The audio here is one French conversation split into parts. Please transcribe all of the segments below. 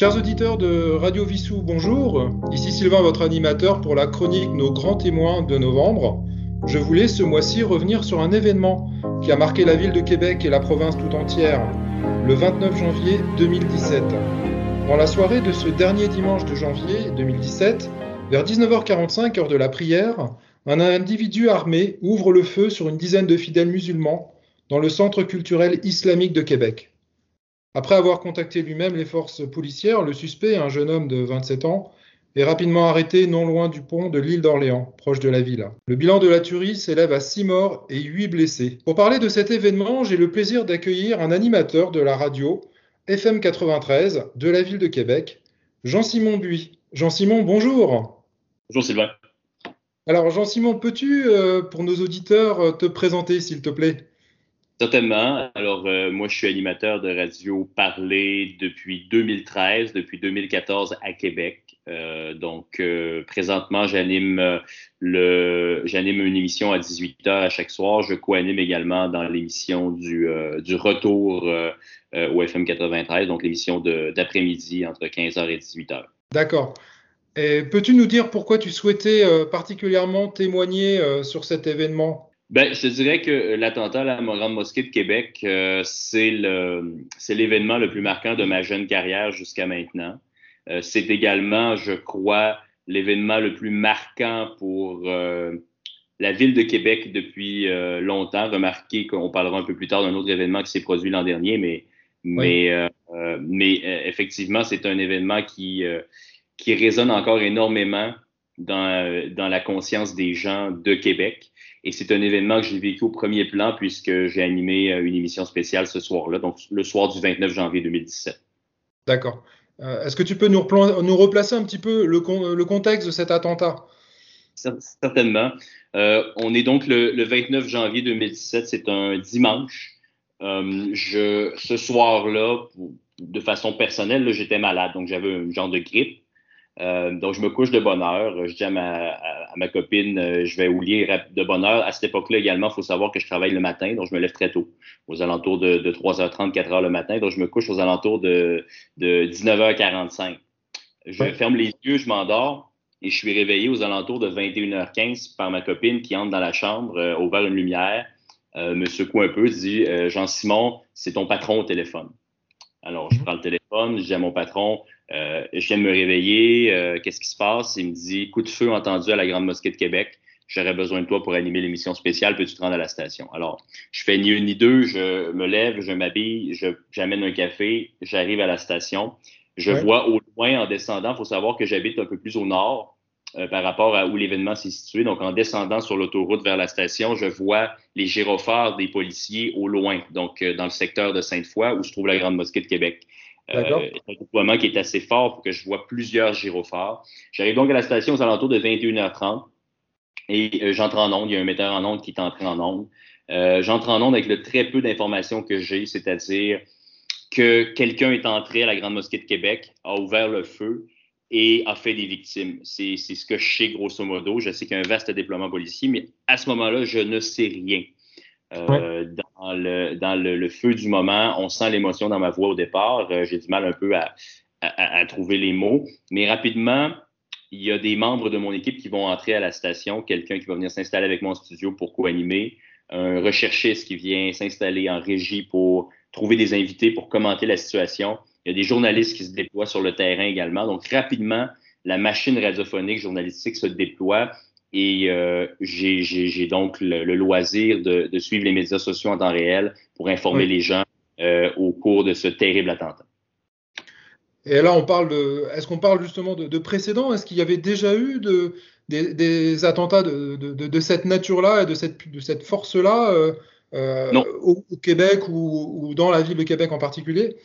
Chers auditeurs de Radio Vissou, bonjour. Ici Sylvain, votre animateur pour la chronique Nos grands témoins de novembre. Je voulais ce mois-ci revenir sur un événement qui a marqué la ville de Québec et la province tout entière, le 29 janvier 2017. Dans la soirée de ce dernier dimanche de janvier 2017, vers 19h45, heure de la prière, un individu armé ouvre le feu sur une dizaine de fidèles musulmans dans le centre culturel islamique de Québec. Après avoir contacté lui-même les forces policières, le suspect, un jeune homme de 27 ans, est rapidement arrêté non loin du pont de l'île d'Orléans, proche de la ville. Le bilan de la tuerie s'élève à 6 morts et 8 blessés. Pour parler de cet événement, j'ai le plaisir d'accueillir un animateur de la radio FM 93 de la ville de Québec, Jean-Simon Buis. Jean-Simon, bonjour. Bonjour Sylvain. Alors Jean-Simon, peux-tu, euh, pour nos auditeurs, te présenter s'il te plaît? Certainement. Alors, euh, moi, je suis animateur de radio parlé depuis 2013, depuis 2014 à Québec. Euh, donc, euh, présentement, j'anime une émission à 18 h à chaque soir. Je co-anime également dans l'émission du, du retour au FM 93, donc l'émission d'après-midi entre 15h et 18h. D'accord. Et peux-tu nous dire pourquoi tu souhaitais particulièrement témoigner sur cet événement? Ben, je te dirais que l'attentat à la Grande Mosquée de Québec, euh, c'est l'événement le, plus marquant de ma jeune carrière jusqu'à maintenant. Euh, c'est également, je crois, l'événement le plus marquant pour euh, la ville de Québec depuis longtemps. Remarquez qu'on parlera un peu plus tard d'un autre événement qui s'est produit l'an dernier, mais, mais, mais effectivement, c'est un événement qui, qui résonne encore énormément dans, dans la conscience des gens de Québec. Et c'est un événement que j'ai vécu au premier plan puisque j'ai animé euh, une émission spéciale ce soir-là, donc le soir du 29 janvier 2017. D'accord. Euh, est-ce que tu peux nous, nous, replacer un petit peu le, le contexte de cet attentat? Certainement. Euh, on est donc le, le, 29 janvier 2017, c'est un dimanche. Euh, je, ce soir-là, de façon personnelle, j'étais malade, donc j'avais un genre de grippe. Euh, donc, je me couche de bonne heure. Je dis à ma, à, ma copine, euh, je vais au lit de bonne heure. À cette époque-là également, il faut savoir que je travaille le matin, donc je me lève très tôt, aux alentours de, de 3h30, 4h le matin. Donc, je me couche aux alentours de, de 19h45. Je ferme les yeux, je m'endors et je suis réveillé aux alentours de 21h15 par ma copine qui entre dans la chambre, euh, ouvert une lumière, me secoue un peu, dit Jean-Simon, c'est ton patron au téléphone. Alors, je prends le téléphone, je dis à mon patron, euh, je viens de me réveiller, euh, qu'est-ce qui se passe? Il me dit, coup de feu entendu à la Grande Mosquée de Québec, j'aurais besoin de toi pour animer l'émission spéciale, peux-tu te rendre à la station? Alors, je fais ni une ni deux, je me lève, je m'habille, j'amène un café, j'arrive à la station. Je vois au loin en descendant, il faut savoir que j'habite un peu plus au nord euh, par rapport à où l'événement s'est situé. Donc, en descendant sur l'autoroute vers la station, je vois les gyrophares des policiers au loin, donc dans le secteur de Sainte-Foy où se trouve la Grande Mosquée de Québec. Euh, un déploiement qui est assez fort pour que je vois plusieurs gyrophares. J'arrive donc à la station aux alentours de 21h30 et euh, j'entre en onde. Il y a un metteur en onde qui est entré en onde. Euh, j'entre en onde avec le très peu d'informations que j'ai, c'est-à-dire que quelqu'un est entré à la Grande Mosquée de Québec, a ouvert le feu et a fait des victimes. C'est ce que je sais grosso modo. Je sais qu'il y a un vaste déploiement policier, mais à ce moment-là, je ne sais rien. Euh, dans, le, dans le, feu du moment, on sent l'émotion dans ma voix au départ. Euh, j'ai du mal un peu à, à, à, trouver les mots. Mais rapidement, il y a des membres de mon équipe qui vont entrer à la station, quelqu'un qui va venir s'installer avec moi en studio pour co-animer, un recherchiste qui vient s'installer en régie pour trouver des invités pour commenter la situation. Il y a des journalistes qui se déploient sur le terrain également. Donc, rapidement, la machine radiophonique journalistique se déploie et euh, j'ai donc le, loisir de, de, suivre les médias sociaux en temps réel pour informer les gens euh, au cours de ce terrible attentat. Et là, on parle de. Est-ce qu'on parle justement de, de précédents? Est-ce qu'il y avait déjà eu de, des, des attentats de, cette nature-là et de cette, force-là euh, euh au, au, Québec ou, ou, dans la ville de Québec en particulier?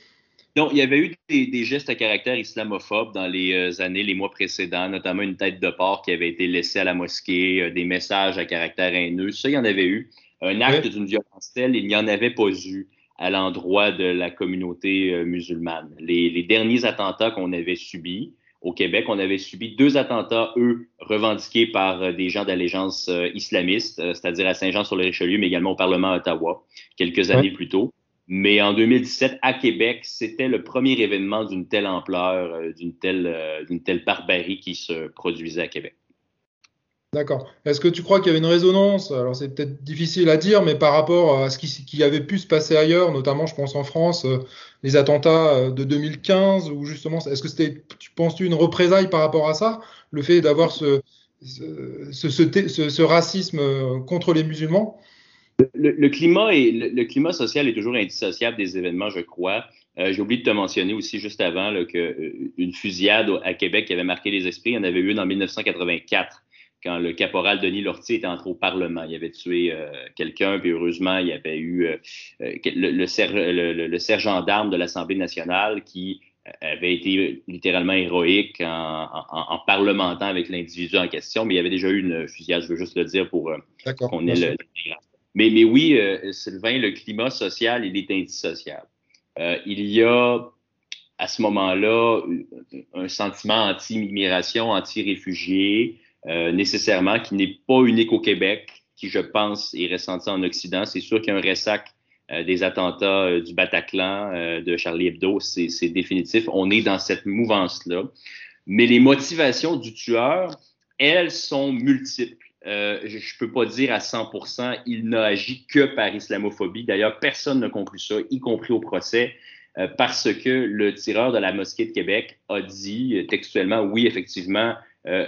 Donc, il y avait eu des, gestes à caractère islamophobe dans les euh, années, les mois précédents, notamment une tête de porc qui avait été laissée à la mosquée, euh, des messages à caractère haineux. Ça, il y en avait eu. Un acte d'une violence telle, il n'y en avait pas eu à l'endroit de la communauté euh, musulmane. Les, les, derniers attentats qu'on avait subis au Québec, on avait subi deux attentats, eux, revendiqués par des gens d'allégeance islamiste, c'est-à-dire à, Saint-Jean-sur-le-Richelieu, mais également au Parlement à Ottawa, quelques années plus tôt. Mais en 2017, à Québec, c'était le premier événement d'une telle ampleur, euh, d'une telle, euh, d'une telle barbarie qui se produisait à Québec. D'accord. Est-ce que tu crois qu'il y avait une résonance? Alors c'est peut-être difficile à dire, mais par rapport à ce qui, avait pu se passer ailleurs, notamment je pense en France, euh, les attentats de 2015, ou justement, est-ce que c'était, tu penses-tu une représaille par rapport à ça, le fait d'avoir ce, racisme contre les musulmans? Le, climat et le, climat social est toujours indissociable des événements, je crois. Euh, j'ai oublié de te mentionner aussi juste avant qu'une euh, fusillade à Québec qui avait marqué les esprits, il y en avait eu en 1984 quand le caporal Denis Lortie était entré au Parlement. Il avait tué euh, quelqu'un, puis heureusement, il y avait eu le, sergent d'armes de l'Assemblée nationale qui avait été littéralement héroïque en, parlementant avec l'individu en question, mais il y avait déjà eu une fusillade, je veux juste le dire pour qu'on ait le, mais, mais oui, euh, Sylvain, le climat social, il est indissociable. Euh, il y a à ce moment-là un sentiment anti-immigration, anti-réfugiés, euh, nécessairement, qui n'est pas unique au Québec, qui, je pense, est ressenti en Occident. C'est sûr qu'il y a un ressac euh, des attentats euh, du Bataclan, de Charlie Hebdo, c'est définitif. On est dans cette mouvance-là. Mais les motivations du tueur, elles sont multiples. Euh, je ne peux pas dire à 100% il n'a agi que par islamophobie. D'ailleurs, personne n'a conclu ça, y compris au procès, euh, parce que le tireur de la mosquée de Québec a dit euh, textuellement, oui, effectivement,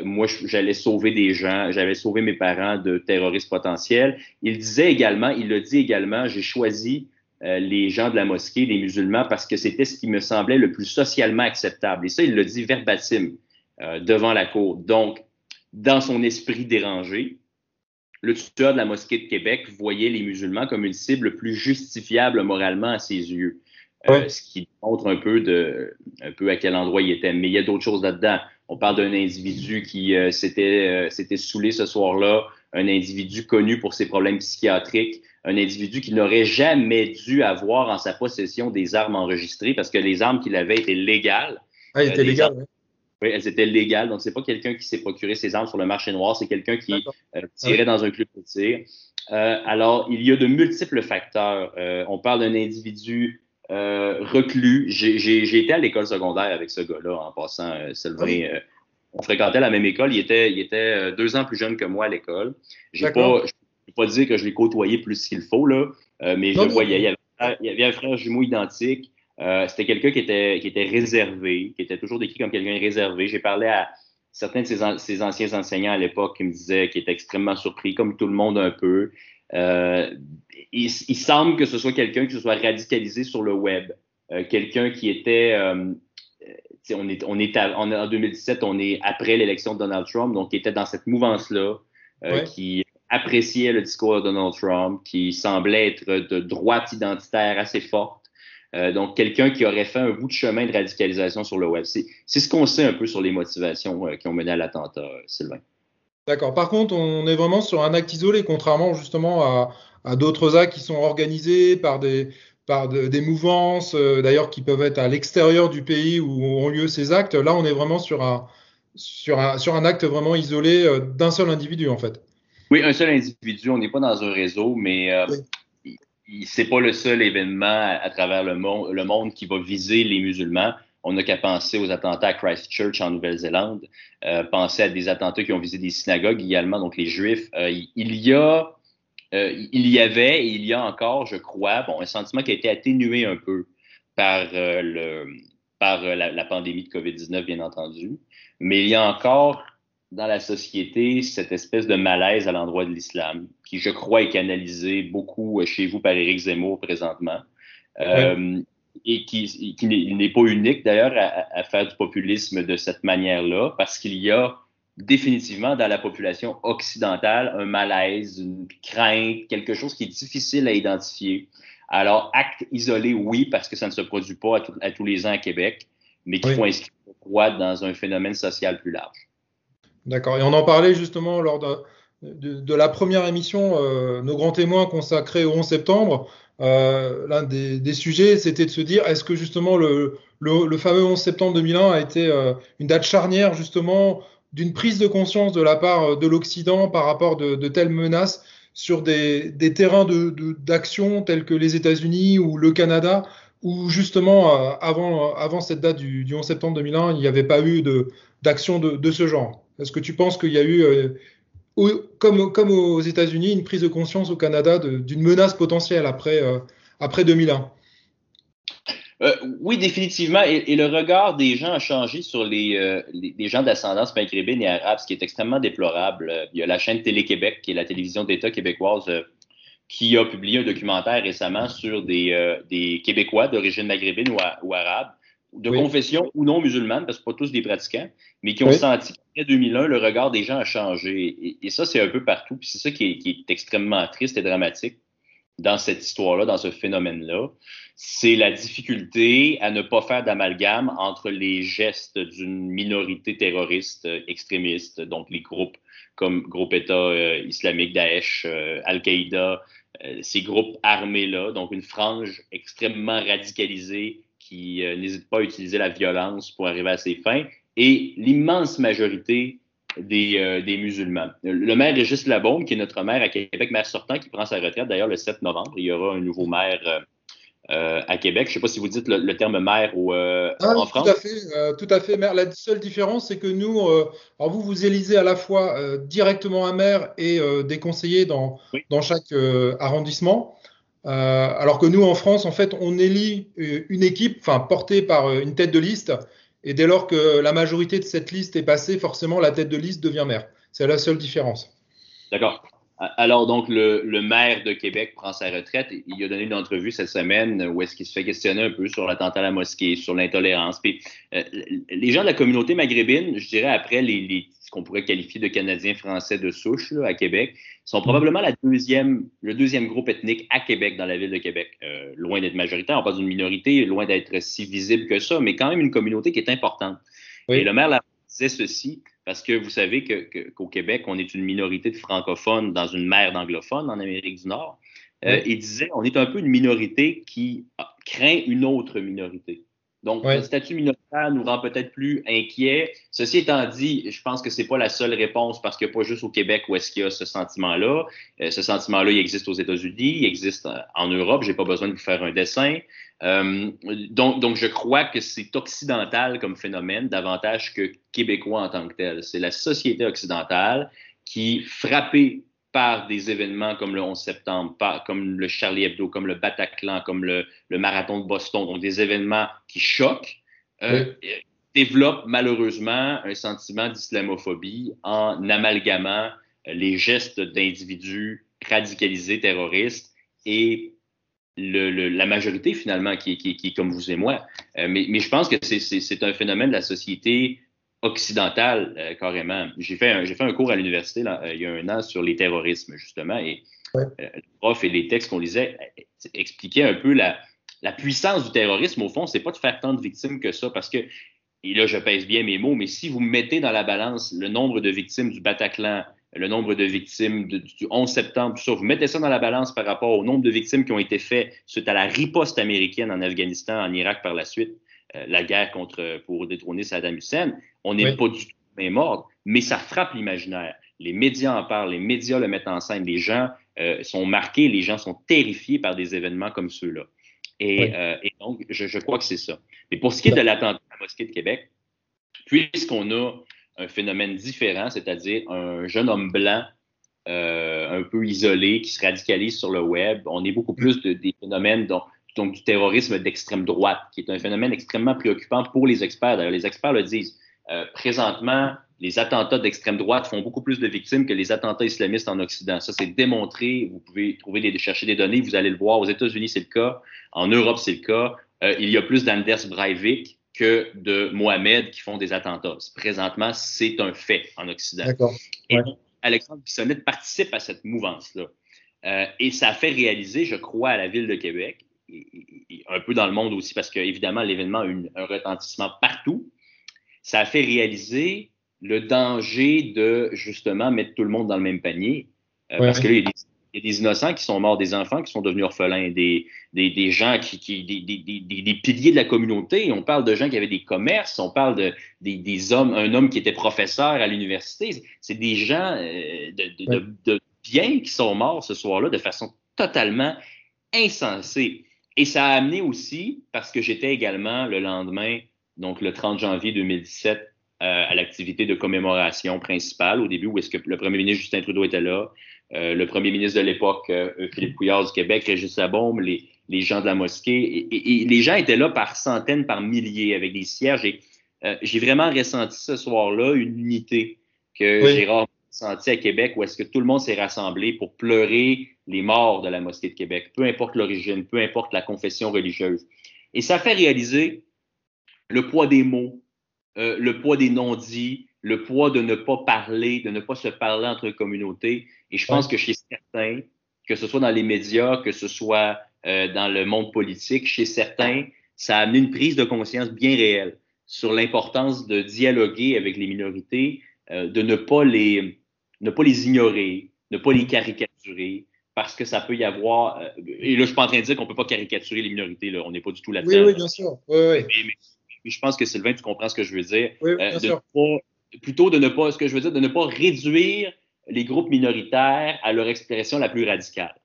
moi, j'allais sauver des gens, j'avais sauvé mes parents de terroristes potentiels. Il disait également, il le dit également, j'ai choisi les gens de la mosquée, les musulmans, parce que c'était ce qui me semblait le plus socialement acceptable. Et ça, il le dit verbatim devant la cour. Donc, dans son esprit dérangé, le tuteur de la mosquée de Québec voyait les musulmans comme une cible plus justifiable moralement à ses yeux. Euh, ce qui montre un peu, de, un peu à quel endroit il était. Mais il y a d'autres choses là-dedans. On parle d'un individu qui euh, s'était euh, saoulé ce soir-là, un individu connu pour ses problèmes psychiatriques, un individu qui n'aurait jamais dû avoir en sa possession des armes enregistrées parce que les armes qu'il avait étaient légales. Ah, étaient légales, oui. Oui, elles étaient légales. Donc, c'est pas quelqu'un qui s'est procuré ses armes sur le marché noir, c'est quelqu'un qui euh, tirait dans un club de tir. Euh, alors, il y a de multiples facteurs. Euh, on parle d'un individu reclus. J'ai été à l'école secondaire avec ce gars-là, en passant, Sylvain. Ah on fréquentait la même école. Il était, il était deux ans plus jeune que moi à l'école. J'ai pas, je peux pas dire que je l'ai côtoyé plus qu'il faut, là, mais je le voyais. Il y, avait, il y avait un frère jumeau identique. Euh, c'était quelqu'un qui était, qui était réservé, qui était toujours décrit comme quelqu'un réservé. J'ai parlé à certains de ses, anciens enseignants à l'époque qui me disaient qu'il était extrêmement surpris, comme tout le monde un peu. Euh, il, semble que ce soit quelqu'un qui se soit radicalisé sur le web, euh, quelqu'un qui était, on est, on est en 2017, on est après l'élection de Donald Trump, donc qui était dans cette mouvance-là, qui appréciait le discours de Donald Trump, qui semblait être de droite identitaire assez forte. Euh, donc, quelqu'un qui aurait fait un bout de chemin de radicalisation sur le web. C'est ce qu'on sait un peu sur les motivations euh, qui ont mené à l'attentat, euh, Sylvain. D'accord. Par contre, on est vraiment sur un acte isolé, contrairement justement à, d'autres actes qui sont organisés par des, par des mouvances, d'ailleurs, qui peuvent être à l'extérieur du pays où ont lieu ces actes. Là, on est vraiment sur un, sur un, sur un acte vraiment isolé d'un seul individu, en fait. Oui, un seul individu. On n'est pas dans un réseau, mais c'est pas le seul événement à, travers le monde, qui va viser les musulmans. On n'a qu'à penser aux attentats à Christchurch en Nouvelle-Zélande, euh, penser à des attentats qui ont visé des synagogues également, donc les Juifs. Euh, il y a, euh, il y avait et il y a encore, je crois, bon, un sentiment qui a été atténué un peu par le, par la pandémie de COVID-19, bien entendu, mais il y a encore dans la société cette espèce de malaise à l'endroit de l'islam, qui, je crois, est canalisé beaucoup chez vous par Éric Zemmour présentement, euh, et qui, qui n'est pas unique d'ailleurs à, faire du populisme de cette manière-là, parce qu'il y a définitivement dans la population occidentale un malaise, une crainte, quelque chose qui est difficile à identifier. Alors, acte isolé, oui, parce que ça ne se produit pas à, tous les ans à Québec, mais qui font inscrire dans un phénomène social plus large. D'accord. Et on en parlait justement lors de, la première émission, euh, nos grands témoins consacrés au 11 septembre. Euh, l'un des, sujets, c'était de se dire, est-ce que justement le, fameux 11 septembre 2001 a été euh, une date charnière justement d'une prise de conscience de la part de l'Occident par rapport de, telles menaces sur des, terrains d'action tels que les États-Unis ou le Canada, où justement, euh, avant, avant cette date du, 11 septembre 2001, il n'y avait pas eu d'action de, ce genre? Est-ce que tu penses qu'il y a eu, euh, comme, aux États-Unis, une prise de conscience au Canada d'une menace potentielle après, après 2001 euh, oui, définitivement. Et, le regard des gens a changé sur les, euh, gens d'ascendance maghrébine et arabe, ce qui est extrêmement déplorable. Euh, il y a la chaîne Télé-Québec, qui est la télévision d'État québécoise, qui a publié un documentaire récemment sur des Québécois d'origine maghrébine ou, arabe, de confession ou non musulmane, parce que pas tous des pratiquants, mais qui ont senti qu'après 2001, le regard des gens a changé. Et, ça, c'est un peu partout. Puis c'est ça qui est, qui est extrêmement triste et dramatique dans cette histoire-là, dans ce phénomène-là, c'est la difficulté à ne pas faire d'amalgame entre les gestes d'une minorité terroriste euh, extrémiste, donc les groupes comme groupe État euh, islamique, Daesh, euh, Al-Qaïda, ces groupes armés-là, donc une frange extrêmement radicalisée qui n'hésite pas à utiliser la violence pour arriver à ses fins, et l'immense majorité euh, des, musulmans. Le maire Régis Labaume, qui est notre maire à Québec, maire sortant, qui prend sa retraite d'ailleurs le 7 novembre. Il y aura un nouveau maire euh, euh, à Québec. Je ne sais pas si vous dites le, terme maire ou, ah, en France. Tout à fait, tout à fait. Maire. La seule différence, c'est que nous, alors vous, vous élisez à la fois directement un maire et des conseillers dans, dans chaque arrondissement. Alors que nous, en France, en fait, on élit une équipe, enfin portée par une tête de liste, et dès lors que la majorité de cette liste est passée, forcément, la tête de liste devient maire. C'est la seule différence. D'accord. Alors, donc, le, maire de Québec prend sa retraite. Il a donné une entrevue cette semaine où est-ce qu'il se fait questionner un peu sur l'attentat à la mosquée, sur l'intolérance. Puis, euh, les gens de la communauté maghrébine, je dirais, après les, ce qu'on pourrait qualifier de Canadiens français de souche à Québec, sont probablement la deuxième, le deuxième groupe ethnique à Québec, dans la ville de Québec. Euh, loin d'être majoritaire, on parle d'une minorité, loin d'être si visible que ça, mais quand même une communauté qui est importante. Et le maire disait ceci, parce que vous savez qu'au Québec, on est une minorité de francophones dans une mer d'anglophones en Amérique du Nord. Euh, il disait, on est un peu une minorité qui craint une autre minorité. Donc, le statut minoritaire nous rend peut-être plus inquiets. Ceci étant dit, je pense que c'est pas la seule réponse parce que pas juste au Québec où est-ce qu'il y a ce sentiment-là. Euh, ce sentiment-là, il existe aux États-Unis, il existe euh, en Europe. J'ai pas besoin de vous faire un dessin. Euh, donc, donc, je crois que c'est occidental comme phénomène davantage que québécois en tant que tel. C'est la société occidentale qui, frappée par des événements comme le 11 septembre, comme le Charlie Hebdo, comme le Bataclan, comme le, marathon de Boston, donc des événements qui choquent, euh, développent malheureusement un sentiment d'islamophobie en amalgamant les gestes d'individus radicalisés terroristes et la majorité finalement qui, est comme vous et moi. Euh, mais, mais, je pense que c'est un phénomène de la société occidentale, euh, carrément. J'ai fait, un, fait un cours à l'université euh, il y a un an sur les terrorismes, justement, et euh, le prof et les textes qu'on lisait expliquaient un peu la, la puissance du terrorisme. Au fond, c'est pas de faire tant de victimes que ça, parce que, et là, je pèse bien mes mots, mais si vous mettez dans la balance le nombre de victimes du Bataclan, le nombre de victimes du 11 septembre, tout ça, vous mettez ça dans la balance par rapport au nombre de victimes qui ont été faites suite à la riposte américaine en Afghanistan, en Irak par la suite, la guerre contre, pour détrôner Saddam Hussein, on n'est pas du tout même ordre, mais ça frappe l'imaginaire. Les médias en parlent, les médias le mettent en scène, les gens euh, sont marqués, les gens sont terrifiés par des événements comme ceux-là. Et, euh, donc, je, crois que c'est ça. Mais pour ce qui est de l'attentat à la mosquée de Québec, puisqu'on a un phénomène différent, c'est-à-dire un jeune homme blanc euh, un peu isolé qui se radicalise sur le web, on est beaucoup plus de, des phénomènes donc du terrorisme d'extrême droite, qui est un phénomène extrêmement préoccupant pour les experts. D'ailleurs, les experts le disent. Euh, présentement, les attentats d'extrême droite font beaucoup plus de victimes que les attentats islamistes en Occident. Ça, c'est démontré. Vous pouvez trouver les, chercher des données, vous allez le voir. Aux États-Unis, c'est le cas. En Europe, c'est le cas. Euh, il y a plus d'Anders Breivik que de Mohamed qui font des attentats. Présentement, c'est un fait en Occident. Et Alexandre Bissonnette participe à cette mouvance-là. Euh, et ça fait réaliser, je crois, à la ville de Québec, un peu dans le monde aussi, parce qu'évidemment, l'événement a eu un retentissement partout ça a fait réaliser le danger de justement mettre tout le monde dans le même panier. Euh, parce que là, il y, a des, innocents qui sont morts, des enfants qui sont devenus orphelins, des, des, gens qui, qui des, des, piliers de la communauté. On parle de gens qui avaient des commerces, on parle de, des, hommes, un homme qui était professeur à l'université. C'est des gens euh, de, bien qu'ils sont morts ce soir-là de façon totalement insensée. Et ça a amené aussi, parce que j'étais également le lendemain, donc le 30 janvier 2017, euh, à l'activité de commémoration principale, au début où est-ce que le premier ministre Justin Trudeau était là, euh, le premier ministre de l'époque, euh, Philippe Couillard du Québec, Régis Labombe, les, les gens de la mosquée, et, les gens étaient là par centaines, par milliers, avec des cierges. Et j'ai vraiment ressenti ce soir-là une unité que j'ai rarement sentie à Québec, où est-ce que tout le monde s'est rassemblé pour pleurer les morts de la mosquée de Québec, peu importe l'origine, peu importe la confession religieuse. Et ça fait réaliser le poids des mots, euh, le poids des non-dits, le poids de ne pas parler, de ne pas se parler entre communautés. Et je pense que chez certains, que ce soit dans les médias, que ce soit euh, dans le monde politique, chez certains, ça a amené une prise de conscience bien réelle sur l'importance de dialoguer avec les minorités, euh, de ne pas les, ne pas les ignorer, ne pas les caricaturer, parce que ça peut y avoir. Euh, et là, je suis pas en train de dire qu'on peut pas caricaturer les minorités. Là. On n'est pas du tout là-dedans. Oui, oui, bien sûr. Oui, oui. Mais, je pense que Sylvain, tu comprends ce que je veux dire. Oui, bien euh, sûr. plutôt de ne pas, ce que je veux dire, de ne pas réduire les groupes minoritaires à leur expression la plus radicale.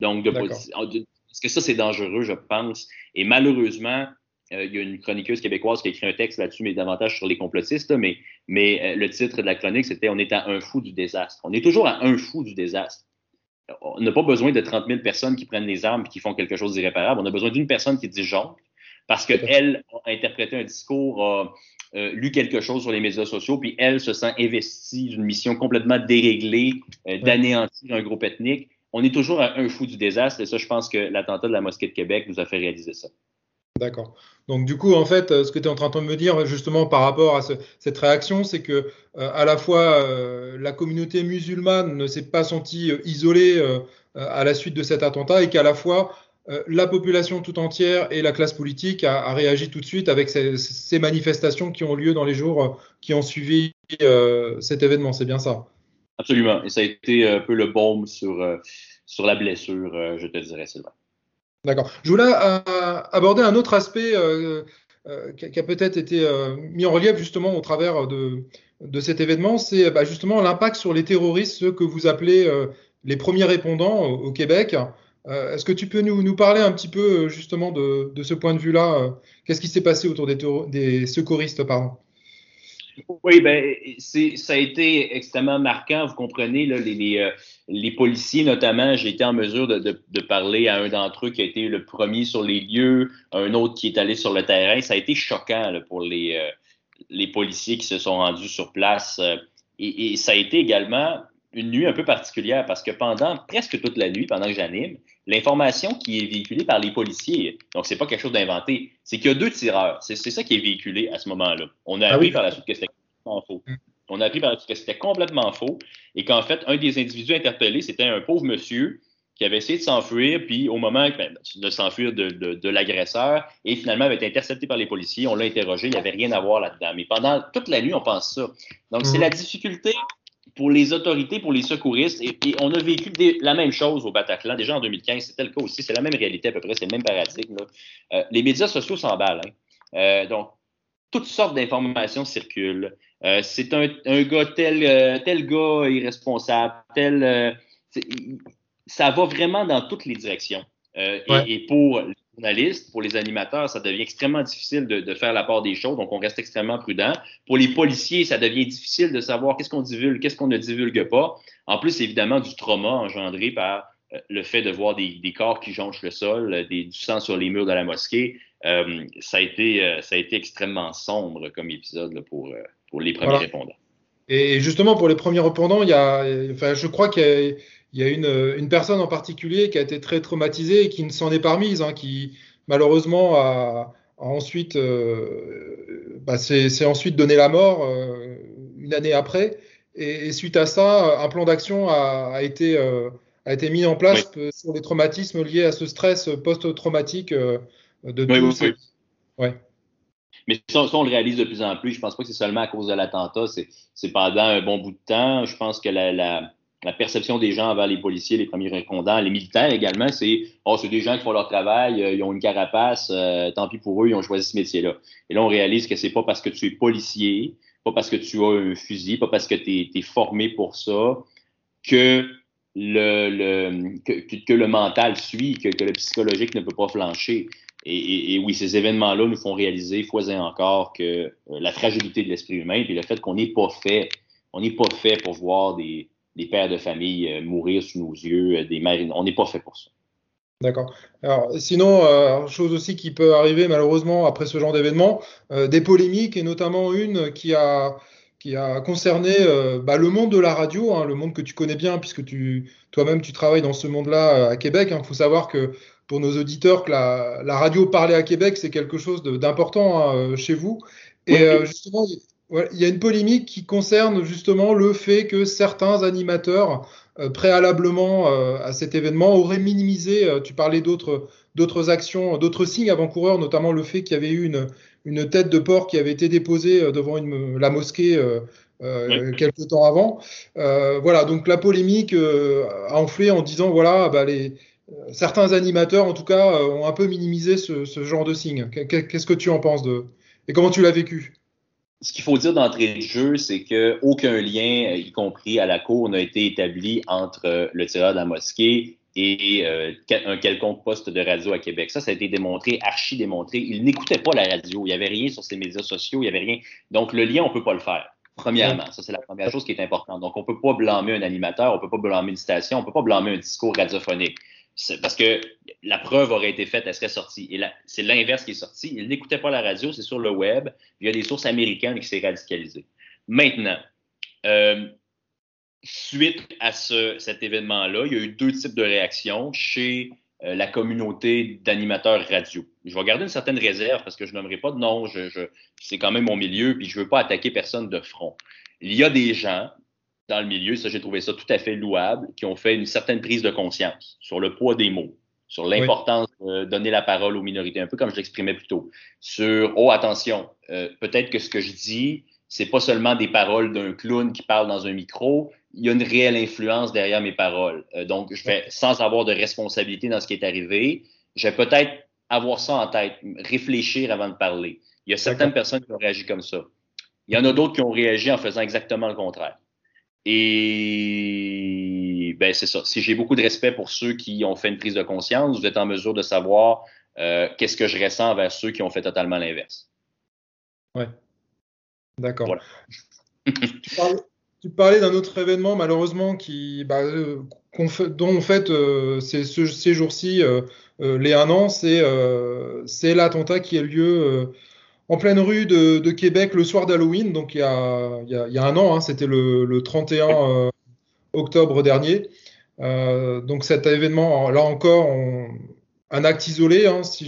Donc, de, parce que ça, c'est dangereux, je pense. Et malheureusement, euh, il y a une chroniqueuse québécoise qui a écrit un texte là-dessus, mais davantage sur les complotistes. mais mais le titre de la chronique, c'était On est à un fou du désastre. On est toujours à un fou du désastre on n'a pas besoin de 30 000 personnes qui prennent les armes et qui font quelque chose d'irréparable. On a besoin d'une personne qui disjoncte parce qu'elle a interprété un discours, a euh, lu quelque chose sur les médias sociaux, puis elle se sent investie d'une mission complètement déréglée, euh, d'anéantir un groupe ethnique. On est toujours à un fou du désastre, et ça, je pense que l'attentat de la mosquée de Québec nous a fait réaliser ça. D'accord. Donc du coup, en fait, euh, ce que tu es en train de me dire justement par rapport à cette réaction, c'est que euh, à la fois euh, la communauté musulmane ne s'est pas sentie isolée à la suite de cet attentat et qu'à la fois la population tout entière et la classe politique a, réagi tout de suite avec ces, manifestations qui ont lieu dans les jours qui ont suivi cet événement. C'est bien ça? Absolument. Et ça a été un peu le baume sur, la blessure, je te dirais, Sylvain. D'accord. Je voulais euh, aborder un autre aspect euh, euh, qui a peut-être été mis en relief justement au travers de, cet événement, c'est bah, justement l'impact sur les terroristes, ceux que vous appelez les premiers répondants au, Québec. Est-ce que tu peux nous, parler un petit peu justement de, ce point de vue-là Qu'est-ce qui s'est passé autour des, secouristes pardon? Oui, ben, ça a été extrêmement marquant. Vous comprenez, là, les, les, policiers notamment, j'ai été en mesure de, de, de, parler à un d'entre eux qui a été le premier sur les lieux, un autre qui est allé sur le terrain. Ça a été choquant là, pour les, euh, les policiers qui se sont rendus sur place. Euh, et, et, ça a été également une nuit un peu particulière parce que pendant presque toute la nuit, pendant que j'anime, l'information qui est véhiculée par les policiers, donc c'est pas quelque chose d'inventé, c'est qu'il y a deux tireurs. C'est ça qui est véhiculé à ce moment-là. On a ah appris par la suite que c'était faux. On a appris par la suite que c'était complètement faux et qu'en fait, un des individus interpellés, c'était un pauvre monsieur qui avait essayé de s'enfuir, puis au moment ben, de s'enfuir de, de, l'agresseur, et finalement avait été intercepté par les policiers, on l'a interrogé, il n'y avait rien à voir là-dedans. Mais pendant toute la nuit, on pense ça. Donc, c'est mm. la difficulté pour les autorités, pour les secouristes, et, on a vécu la même chose au Bataclan, déjà en 2015, c'était le cas aussi, c'est la même réalité à peu près, c'est le même paradigme. Euh, les médias sociaux s'emballent. Hein. Euh, donc, toutes sortes d'informations circulent. Euh, c'est un, gars tel, tel gars irresponsable, tel. ça va vraiment dans toutes les directions. et, et, pour journalistes, pour les animateurs, ça devient extrêmement difficile de, faire la part des choses, donc on reste extrêmement prudent. Pour les policiers, ça devient difficile de savoir qu'est-ce qu'on divulgue, qu'est-ce qu'on ne divulgue pas. En plus, évidemment, du trauma engendré par euh, le fait de voir des, corps qui jonchent le sol, euh, des, du sang sur les murs de la mosquée. Euh, ça, a été, ça a été extrêmement sombre comme épisode pour, pour les premiers répondants. Et justement, pour les premiers répondants, il y a, enfin, je crois qu'il y a il y a une, une, personne en particulier qui a été très traumatisée et qui ne s'en est pas remise, hein, qui malheureusement a, a ensuite, euh, bah c'est ensuite donné la mort euh, une année après. Et, et, suite à ça, un plan d'action a, a, été, euh, a été mis en place oui. sur les traumatismes liés à ce stress post-traumatique euh, de oui, tous. Oui, ouais. Mais ça, on le réalise de plus en plus. Je pense pas que c'est seulement à cause de l'attentat. C'est pendant un bon bout de temps. Je pense que la perception des gens envers les policiers, les premiers répondants, les militaires également, c'est oh, c'est des gens qui font leur travail, euh, ils ont une carapace, euh, tant pis pour eux, ils ont choisi ce métier-là. Et là, on réalise que c'est pas parce que tu es policier, pas parce que tu as un fusil, pas parce que tu es, formé pour ça, que le, que, le mental suit, que, le psychologique ne peut pas flancher. Et, oui, ces événements-là nous font réaliser, fois et encore, que euh, la fragilité de l'esprit humain, puis le fait qu'on n'est pas fait, on n'est pas fait pour voir des, pères de famille euh, mourir sous nos yeux, euh, des mères, on n'est pas fait pour ça. D'accord. Alors, sinon, chose aussi qui peut arriver malheureusement après ce genre d'événement, des polémiques et notamment une qui a qui a concerné bah, le monde de la radio, hein, le monde que tu connais bien, puisque toi-même tu travailles dans ce monde-là à Québec. Il hein. faut savoir que pour nos auditeurs, que la, radio parlée à Québec, c'est quelque chose d'important hein, euh, chez vous. Et justement, il y a une polémique qui concerne justement le fait que certains animateurs, préalablement à cet événement, auraient minimisé, tu parlais d'autres d'autres actions, d'autres signes avant-coureurs, notamment le fait qu'il y avait eu une, une tête de porc qui avait été déposée euh, devant une, la mosquée euh, euh quelques temps avant. Euh, voilà, donc la polémique a enflé en disant voilà, bah, les, certains animateurs, en tout cas, ont un peu minimisé ce, ce genre de signe. Qu'est-ce que tu en penses de et comment tu l'as vécu? Ce qu'il faut dire d'entrée de jeu, c'est qu'aucun lien, y compris à la cour, n'a été établi entre le tireur de la mosquée et euh, un quelconque poste de radio à Québec. Ça, ça a été démontré, archi démontré. Il n'écoutait pas la radio. Il n'y avait rien sur ses médias sociaux. Il n'y avait rien. Donc, le lien, on ne peut pas le faire. Premièrement, ça, c'est la première chose qui est importante. Donc, on ne peut pas blâmer un animateur, on ne peut pas blâmer une station, on ne peut pas blâmer un discours radiophonique. Parce que la preuve aurait été faite, elle serait sortie. Et c'est l'inverse qui est sorti. Il n'écoutait pas la radio, c'est sur le web. Il y a des sources américaines qui s'est radicalisé. Maintenant, euh, suite à cet événement-là, il y a eu deux types de réactions chez euh, la communauté d'animateurs radio. Je vais garder une certaine réserve parce que je n'aimerais pas de nom, c'est quand même mon milieu, puis je ne veux pas attaquer personne de front. Il y a des gens dans le milieu, ça j'ai trouvé ça tout à fait louable, qui ont fait une certaine prise de conscience sur le poids des mots, sur l'importance de donner la parole aux minorités, un peu comme je l'exprimais plus tôt. Sur, oh attention, euh, peut-être que ce que je dis, c'est pas seulement des paroles d'un clown qui parle dans un micro, il y a une réelle influence derrière mes paroles. Euh, donc, je vais, sans avoir de responsabilité dans ce qui est arrivé, je vais peut-être avoir ça en tête, réfléchir avant de parler. Il y a certaines personnes qui ont réagi comme ça. Il y en a d'autres qui ont réagi en faisant exactement le contraire. Et ben c'est ça. Si j'ai beaucoup de respect pour ceux qui ont fait une prise de conscience, vous êtes en mesure de savoir euh, qu'est-ce que je ressens envers ceux qui ont fait totalement l'inverse. Ouais. D'accord. Voilà. Tu parlais d'un autre événement, malheureusement, qui, bah, euh, dont en fait, euh, c'est ces jours-ci, euh, les un an, c'est l'attentat qui a lieu en pleine rue de, Québec le soir d'Halloween, donc il y, a, un an, hein, c'était le, 31 octobre dernier. donc cet événement, là encore, un acte isolé, hein, si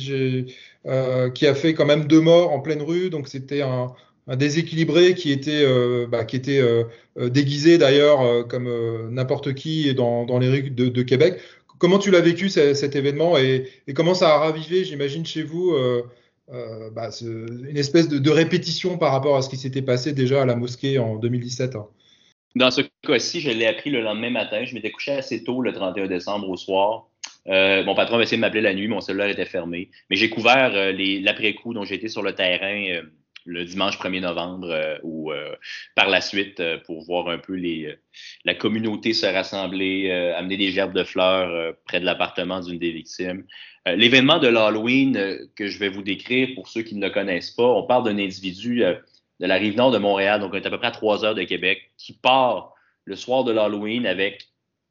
qui a fait quand même deux morts en pleine rue, donc c'était un, un déséquilibré qui était, euh, bah, euh, euh, déguisé d'ailleurs comme n'importe qui dans, dans, les rues de, Québec. Comment tu l'as vécu cet événement et, comment ça a ravivé, j'imagine, chez vous bah, une espèce de, répétition par rapport à ce qui s'était passé déjà à la mosquée en 2017 hein. Dans ce cas-ci, je l'ai appris le lendemain matin. Je m'étais couché assez tôt le 31 décembre au soir. mon patron a essayé de m'appeler la nuit, mon cellulaire était fermé. Mais j'ai couvert l'après-coup dont j'étais sur le terrain le dimanche 1er novembre euh, ou euh, par la suite euh, pour voir un peu les, la communauté se rassembler, amener des gerbes de fleurs près de l'appartement d'une des victimes. L'événement de l'Halloween que je vais vous décrire pour ceux qui ne le connaissent pas, on parle d'un individu de la rive nord de Montréal, donc on est à peu près à trois heures de Québec, qui part le soir de l'Halloween avec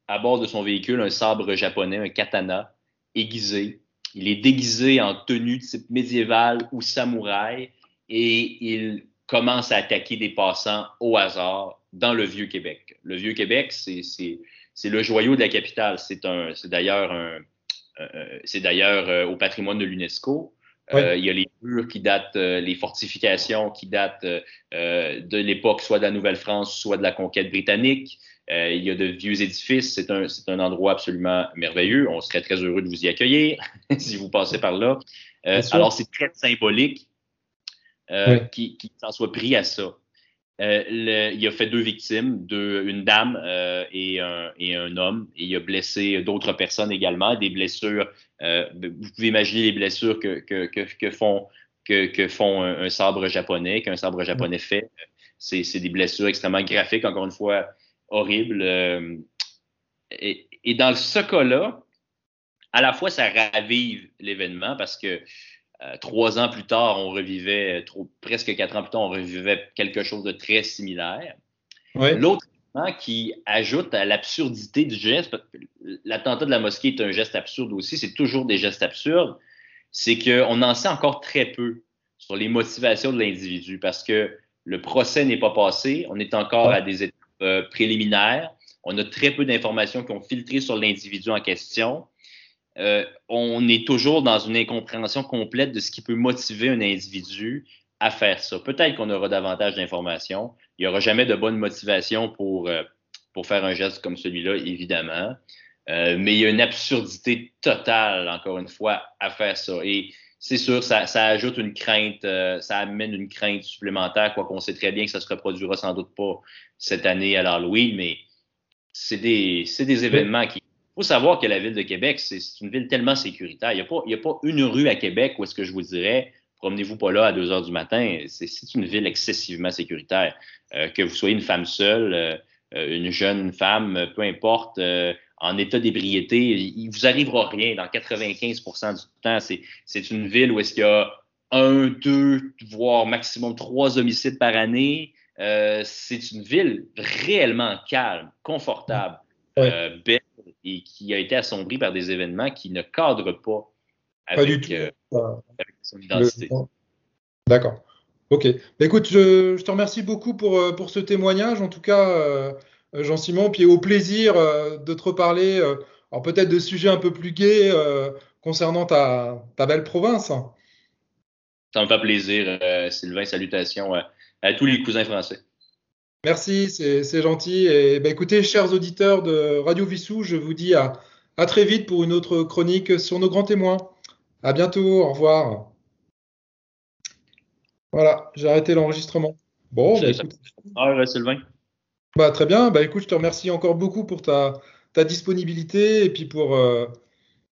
à bord de son véhicule un sabre japonais, un katana aiguisé. Il est déguisé en tenue type médiévale ou samouraï et il commence à attaquer des passants au hasard dans le Vieux-Québec. Le Vieux-Québec, c'est le joyau de la capitale. C'est d'ailleurs c'est d'ailleurs euh, au patrimoine de l'UNESCO. Euh, il y a les murs qui datent, euh, les fortifications qui datent de l'époque soit de la Nouvelle-France, soit de la conquête britannique. il y a de vieux édifices. C'est un, un, endroit absolument merveilleux. On serait très heureux de vous y accueillir si vous passez par là. alors, c'est très symbolique euh, qui, s'en soit pris à ça. Euh, il a fait deux victimes, une dame euh, et, un, homme, et il a blessé d'autres personnes également, des blessures. vous pouvez imaginer les blessures que, font, que, font un, sabre japonais, qu'un sabre japonais fait. C'est des blessures extrêmement graphiques, encore une fois, horribles. et, dans ce cas-là, à la fois, ça ravive l'événement parce que euh, trois ans plus tard, on revivait, presque quatre ans plus tard, on revivait quelque chose de très similaire. L'autre élément qui ajoute à l'absurdité du geste, l'attentat de la mosquée est un geste absurde aussi, c'est toujours des gestes absurdes, c'est qu'on en sait encore très peu sur les motivations de l'individu parce que le procès n'est pas passé, on est encore à des étapes euh, préliminaires, on a très peu d'informations qui ont filtré sur l'individu en question. Euh, on est toujours dans une incompréhension complète de ce qui peut motiver un individu à faire ça. Peut-être qu'on aura davantage d'informations. Il n'y aura jamais de bonne motivation pour, euh, pour faire un geste comme celui-là, évidemment. Euh, mais il y a une absurdité totale, encore une fois, à faire ça. Et c'est sûr, ça, ça, ajoute une crainte, euh, ça amène une crainte supplémentaire, quoi qu'on sait très bien que ça se reproduira sans doute pas cette année à l'Halloween, mais c'est des, des événements qui. Il faut savoir que la ville de Québec, c'est une ville tellement sécuritaire. Il n'y a, pas, a pas une rue à Québec où est-ce que je vous dirais, promenez-vous pas là à 2 heures du matin. C'est une ville excessivement sécuritaire. Euh, que vous soyez une femme seule, une jeune femme, peu importe, en état d'ébriété, il vous arrivera rien dans 95% du temps. C'est une ville où est-ce qu'il y a un, deux, voire maximum trois homicides par année. Euh, c'est une ville réellement calme, confortable, euh, belle et qui a été assombrie par des événements qui ne cadrent pas avec, euh, son identité. D'accord. OK. Écoute, je, te remercie beaucoup pour, pour ce témoignage. En tout cas, euh, Jean-Simon, puis au plaisir euh, de te reparler, euh, alors peut-être de sujets un peu plus gais concernant ta, belle province. Ça me fait plaisir, Sylvain. Salutations à tous les cousins français. Merci, c'est gentil. Et ben, écoutez, chers auditeurs de Radio Vissou, je vous dis à, très vite pour une autre chronique sur nos grands témoins. À bientôt, au revoir. Voilà, j'ai arrêté l'enregistrement. Bon, ben, écoute... Sylvain. Bah, très bien. Bah, écoute, je te remercie encore beaucoup pour ta, ta disponibilité et puis pour, euh,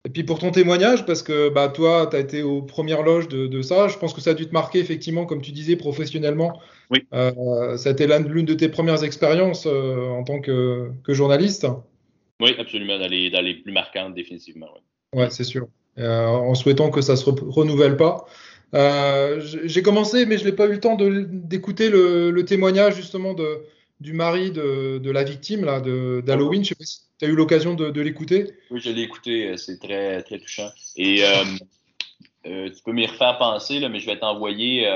et puis pour ton témoignage parce que bah, toi, tu as été aux premières loges de, de, ça. Je pense que ça a dû te marquer effectivement, comme tu disais, professionnellement. Oui. Euh, ça a été l'une de tes premières expériences euh, en tant que, que, journaliste. Oui, absolument, dans les, dans les plus marquantes, définitivement. Oui, ouais, c'est sûr. Euh, en souhaitant que ça se renouvelle pas. J'ai commencé, mais je n'ai pas eu le temps d'écouter le, le, témoignage justement de, du mari de, la victime là, d'Halloween. Je sais pas si tu as eu l'occasion de, l'écouter. Oui, je l'ai écouté. Euh, c'est très, très touchant. Et euh, euh, tu peux m'y refaire penser, là, mais je vais t'envoyer.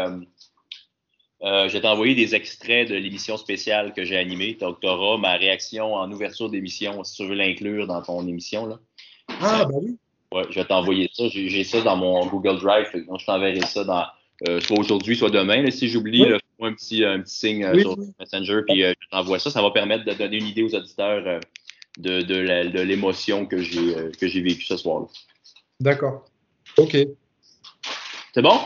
je vais t'envoyer des extraits de l'émission spéciale que j'ai animée. Donc, tu auras ma réaction en ouverture d'émission, si tu veux l'inclure dans ton émission. Là. Ah, bah oui. Ouais, je vais t'envoyer ça. J'ai ça dans mon Google Drive. Donc, je t'enverrai ça dans, soit aujourd'hui, soit demain. si j'oublie, un petit, un petit signe euh, sur Messenger, puis euh, je t'envoie ça. Ça va permettre de donner une idée aux auditeurs euh, de, de l'émotion que j'ai que j'ai vécue ce soir-là. D'accord. OK. C'est bon?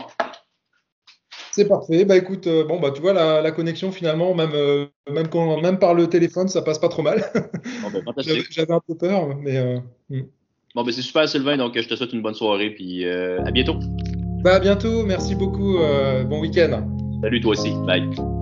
C'est parfait. Bah écoute, bon bah tu vois la, connexion finalement, même même quand même par le téléphone, ça passe pas trop mal. Ben, j'avais un peu peur, mais. Hmm. Bon ben c'est super Sylvain, donc je te souhaite une bonne soirée puis à bientôt. Bah à bientôt, merci beaucoup, bon week-end. Salut toi aussi. Bye.